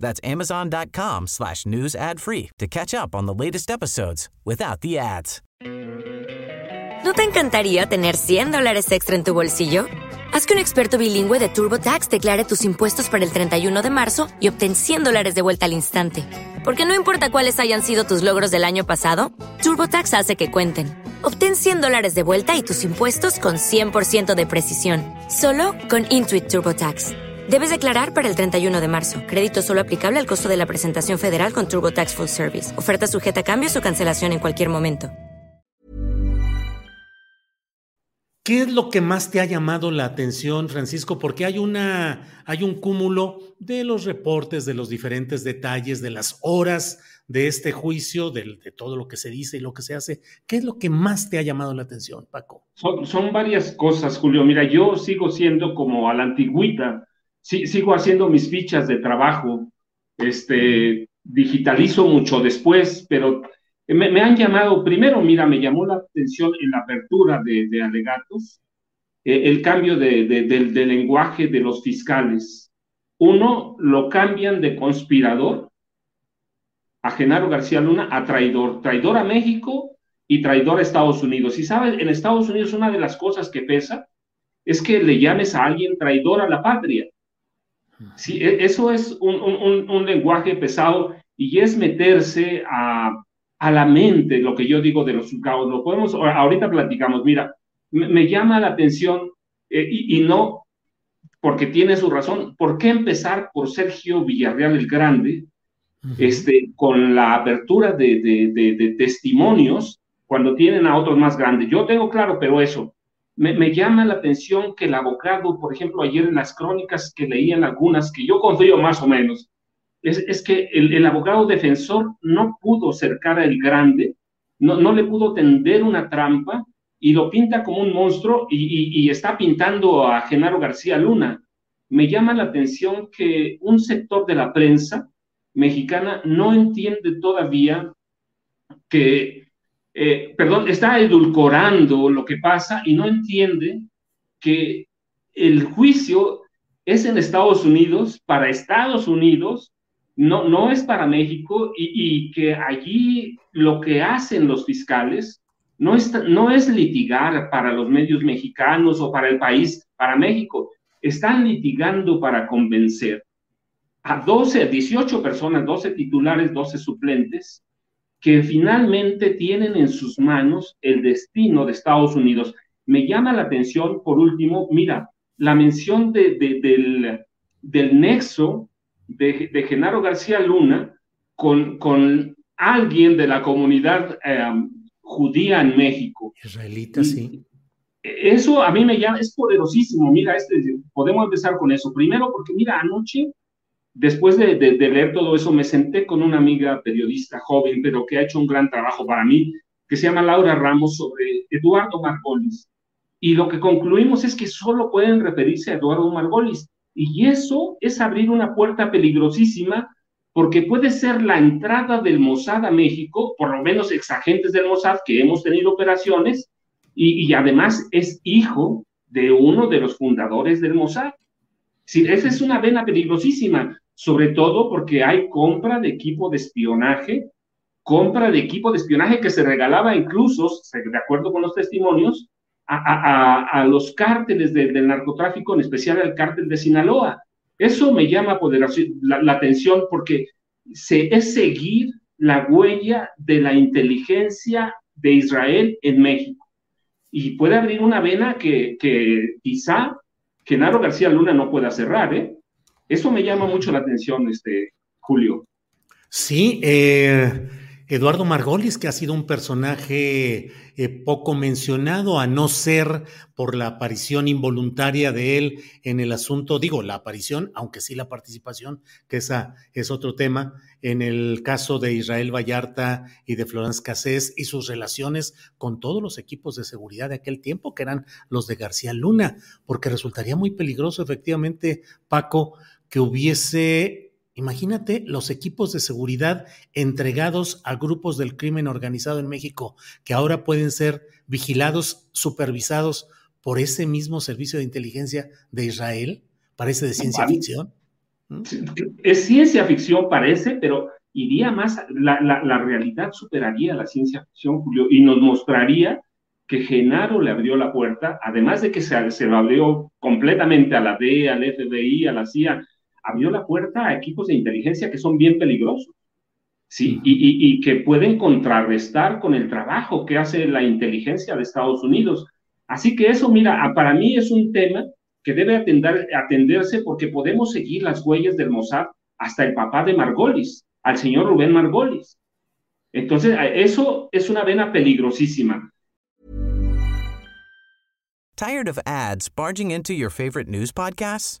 That's amazon.com slash news ad free to catch up on the latest episodes without the ads. ¿No te encantaría tener 100 dólares extra en tu bolsillo? Haz que un experto bilingüe de TurboTax declare tus impuestos para el 31 de marzo y obtén 100 dólares de vuelta al instante. Porque no importa cuáles hayan sido tus logros del año pasado, TurboTax hace que cuenten. Obtén 100 dólares de vuelta y tus impuestos con 100% de precisión, solo con Intuit TurboTax. Debes declarar para el 31 de marzo. Crédito solo aplicable al costo de la presentación federal con TurboTax Full Service. Oferta sujeta a cambios o cancelación en cualquier momento. ¿Qué es lo que más te ha llamado la atención, Francisco? Porque hay una, hay un cúmulo de los reportes, de los diferentes detalles, de las horas de este juicio, de, de, todo lo que se dice y lo que se hace. ¿Qué es lo que más te ha llamado la atención, Paco? Son, son varias cosas, Julio. Mira, yo sigo siendo como a la antigüita, sigo haciendo mis fichas de trabajo, este, digitalizo mucho después, pero me, han llamado, primero, mira, me llamó la atención en la apertura de, alegatos eh, el cambio de, de, de, lenguaje de los fiscales. Uno, lo cambian de conspirador a Genaro García Luna a traidor, traidor a México y traidor a Estados Unidos. Y sabes, en Estados Unidos una de las cosas que pesa es que le llames a alguien traidor a la patria. Sí, eso es un, un, un lenguaje pesado y es meterse a, a la mente lo que yo digo de los juzgados. Lo podemos, ahorita platicamos, mira, me, me llama la atención eh, y, y, no porque tiene su razón. ¿Por qué empezar por Sergio Villarreal el Grande uh -huh. este, con la apertura de, de, de, de, testimonios cuando tienen a otros más grandes? Yo tengo claro, pero eso. Me, llama la atención que el abogado, por ejemplo, ayer en las crónicas que leían algunas, que yo confío más o menos, es, es que el, el, abogado defensor no pudo cercar al grande, no, no, le pudo tender una trampa y lo pinta como un monstruo y, y, y, está pintando a Genaro García Luna. Me llama la atención que un sector de la prensa mexicana no entiende todavía que, eh, perdón, está edulcorando lo que pasa y no entiende que el juicio es en Estados Unidos, para Estados Unidos, no, no es para México y, que allí lo que hacen los fiscales no es, no es litigar para los medios mexicanos o para el país, para México. Están litigando para convencer a 12, 18 personas, 12 titulares, 12 suplentes, que finalmente tienen en sus manos el destino de Estados Unidos. Me llama la atención, por último, mira, la mención de, de, del, del nexo de, de Genaro García Luna con, con, alguien de la comunidad eh, judía en México. Israelita, sí. Eso a mí me llama, es poderosísimo. Mira, este, podemos empezar con eso. Primero, porque mira, anoche, después de, leer todo eso, me senté con una amiga periodista joven, pero que ha hecho un gran trabajo para mí, que se llama Laura Ramos, sobre Eduardo Margolis. Y lo que concluimos es que solo pueden referirse a Eduardo Margolis. Y eso es abrir una puerta peligrosísima porque puede ser la entrada del Mossad a México, por lo menos exagentes del Mossad que hemos tenido operaciones, y, y además es hijo de uno de los fundadores del Mossad. Sí, esa es una vena peligrosísima, sobre todo porque hay compra de equipo de espionaje, compra de equipo de espionaje que se regalaba incluso, de acuerdo con los testimonios, a, los cárteles de, del narcotráfico, en especial al cártel de Sinaloa. Eso me llama la, la atención porque se, es seguir la huella de la inteligencia de Israel en México. Y puede abrir una vena que, que quizá Genaro García Luna no pueda cerrar. ¿eh? Eso me llama mucho la atención, este, Julio. Sí, eh, Eduardo Margolis, que ha sido un personaje eh, poco mencionado, a no ser por la aparición involuntaria de él en el asunto, digo, la aparición, aunque sí la participación, que esa es otro tema, en el caso de Israel Vallarta y de Florence Cassés y sus relaciones con todos los equipos de seguridad de aquel tiempo, que eran los de García Luna, porque resultaría muy peligroso, efectivamente, Paco, que hubiese Imagínate los equipos de seguridad entregados a grupos del crimen organizado en México, que ahora pueden ser vigilados, supervisados por ese mismo servicio de inteligencia de Israel. Parece de ciencia ficción. ¿Mm? Es ciencia ficción, parece, pero iría más, la, la, realidad superaría la ciencia ficción, Julio, y nos mostraría que Genaro le abrió la puerta, además de que se, se lo abrió completamente a la DEA, al FBI, a la CIA, abrió la puerta a equipos de inteligencia que son bien peligrosos, ¿sí? Y, que pueden contrarrestar con el trabajo que hace la inteligencia de Estados Unidos. Así que eso, mira, para mí es un tema que debe atender, atenderse porque podemos seguir las huellas del Mossad hasta el papá de Margolis, al señor Rubén Margolis. Entonces, eso es una vena peligrosísima. Tired of ads barging into your favorite news podcasts?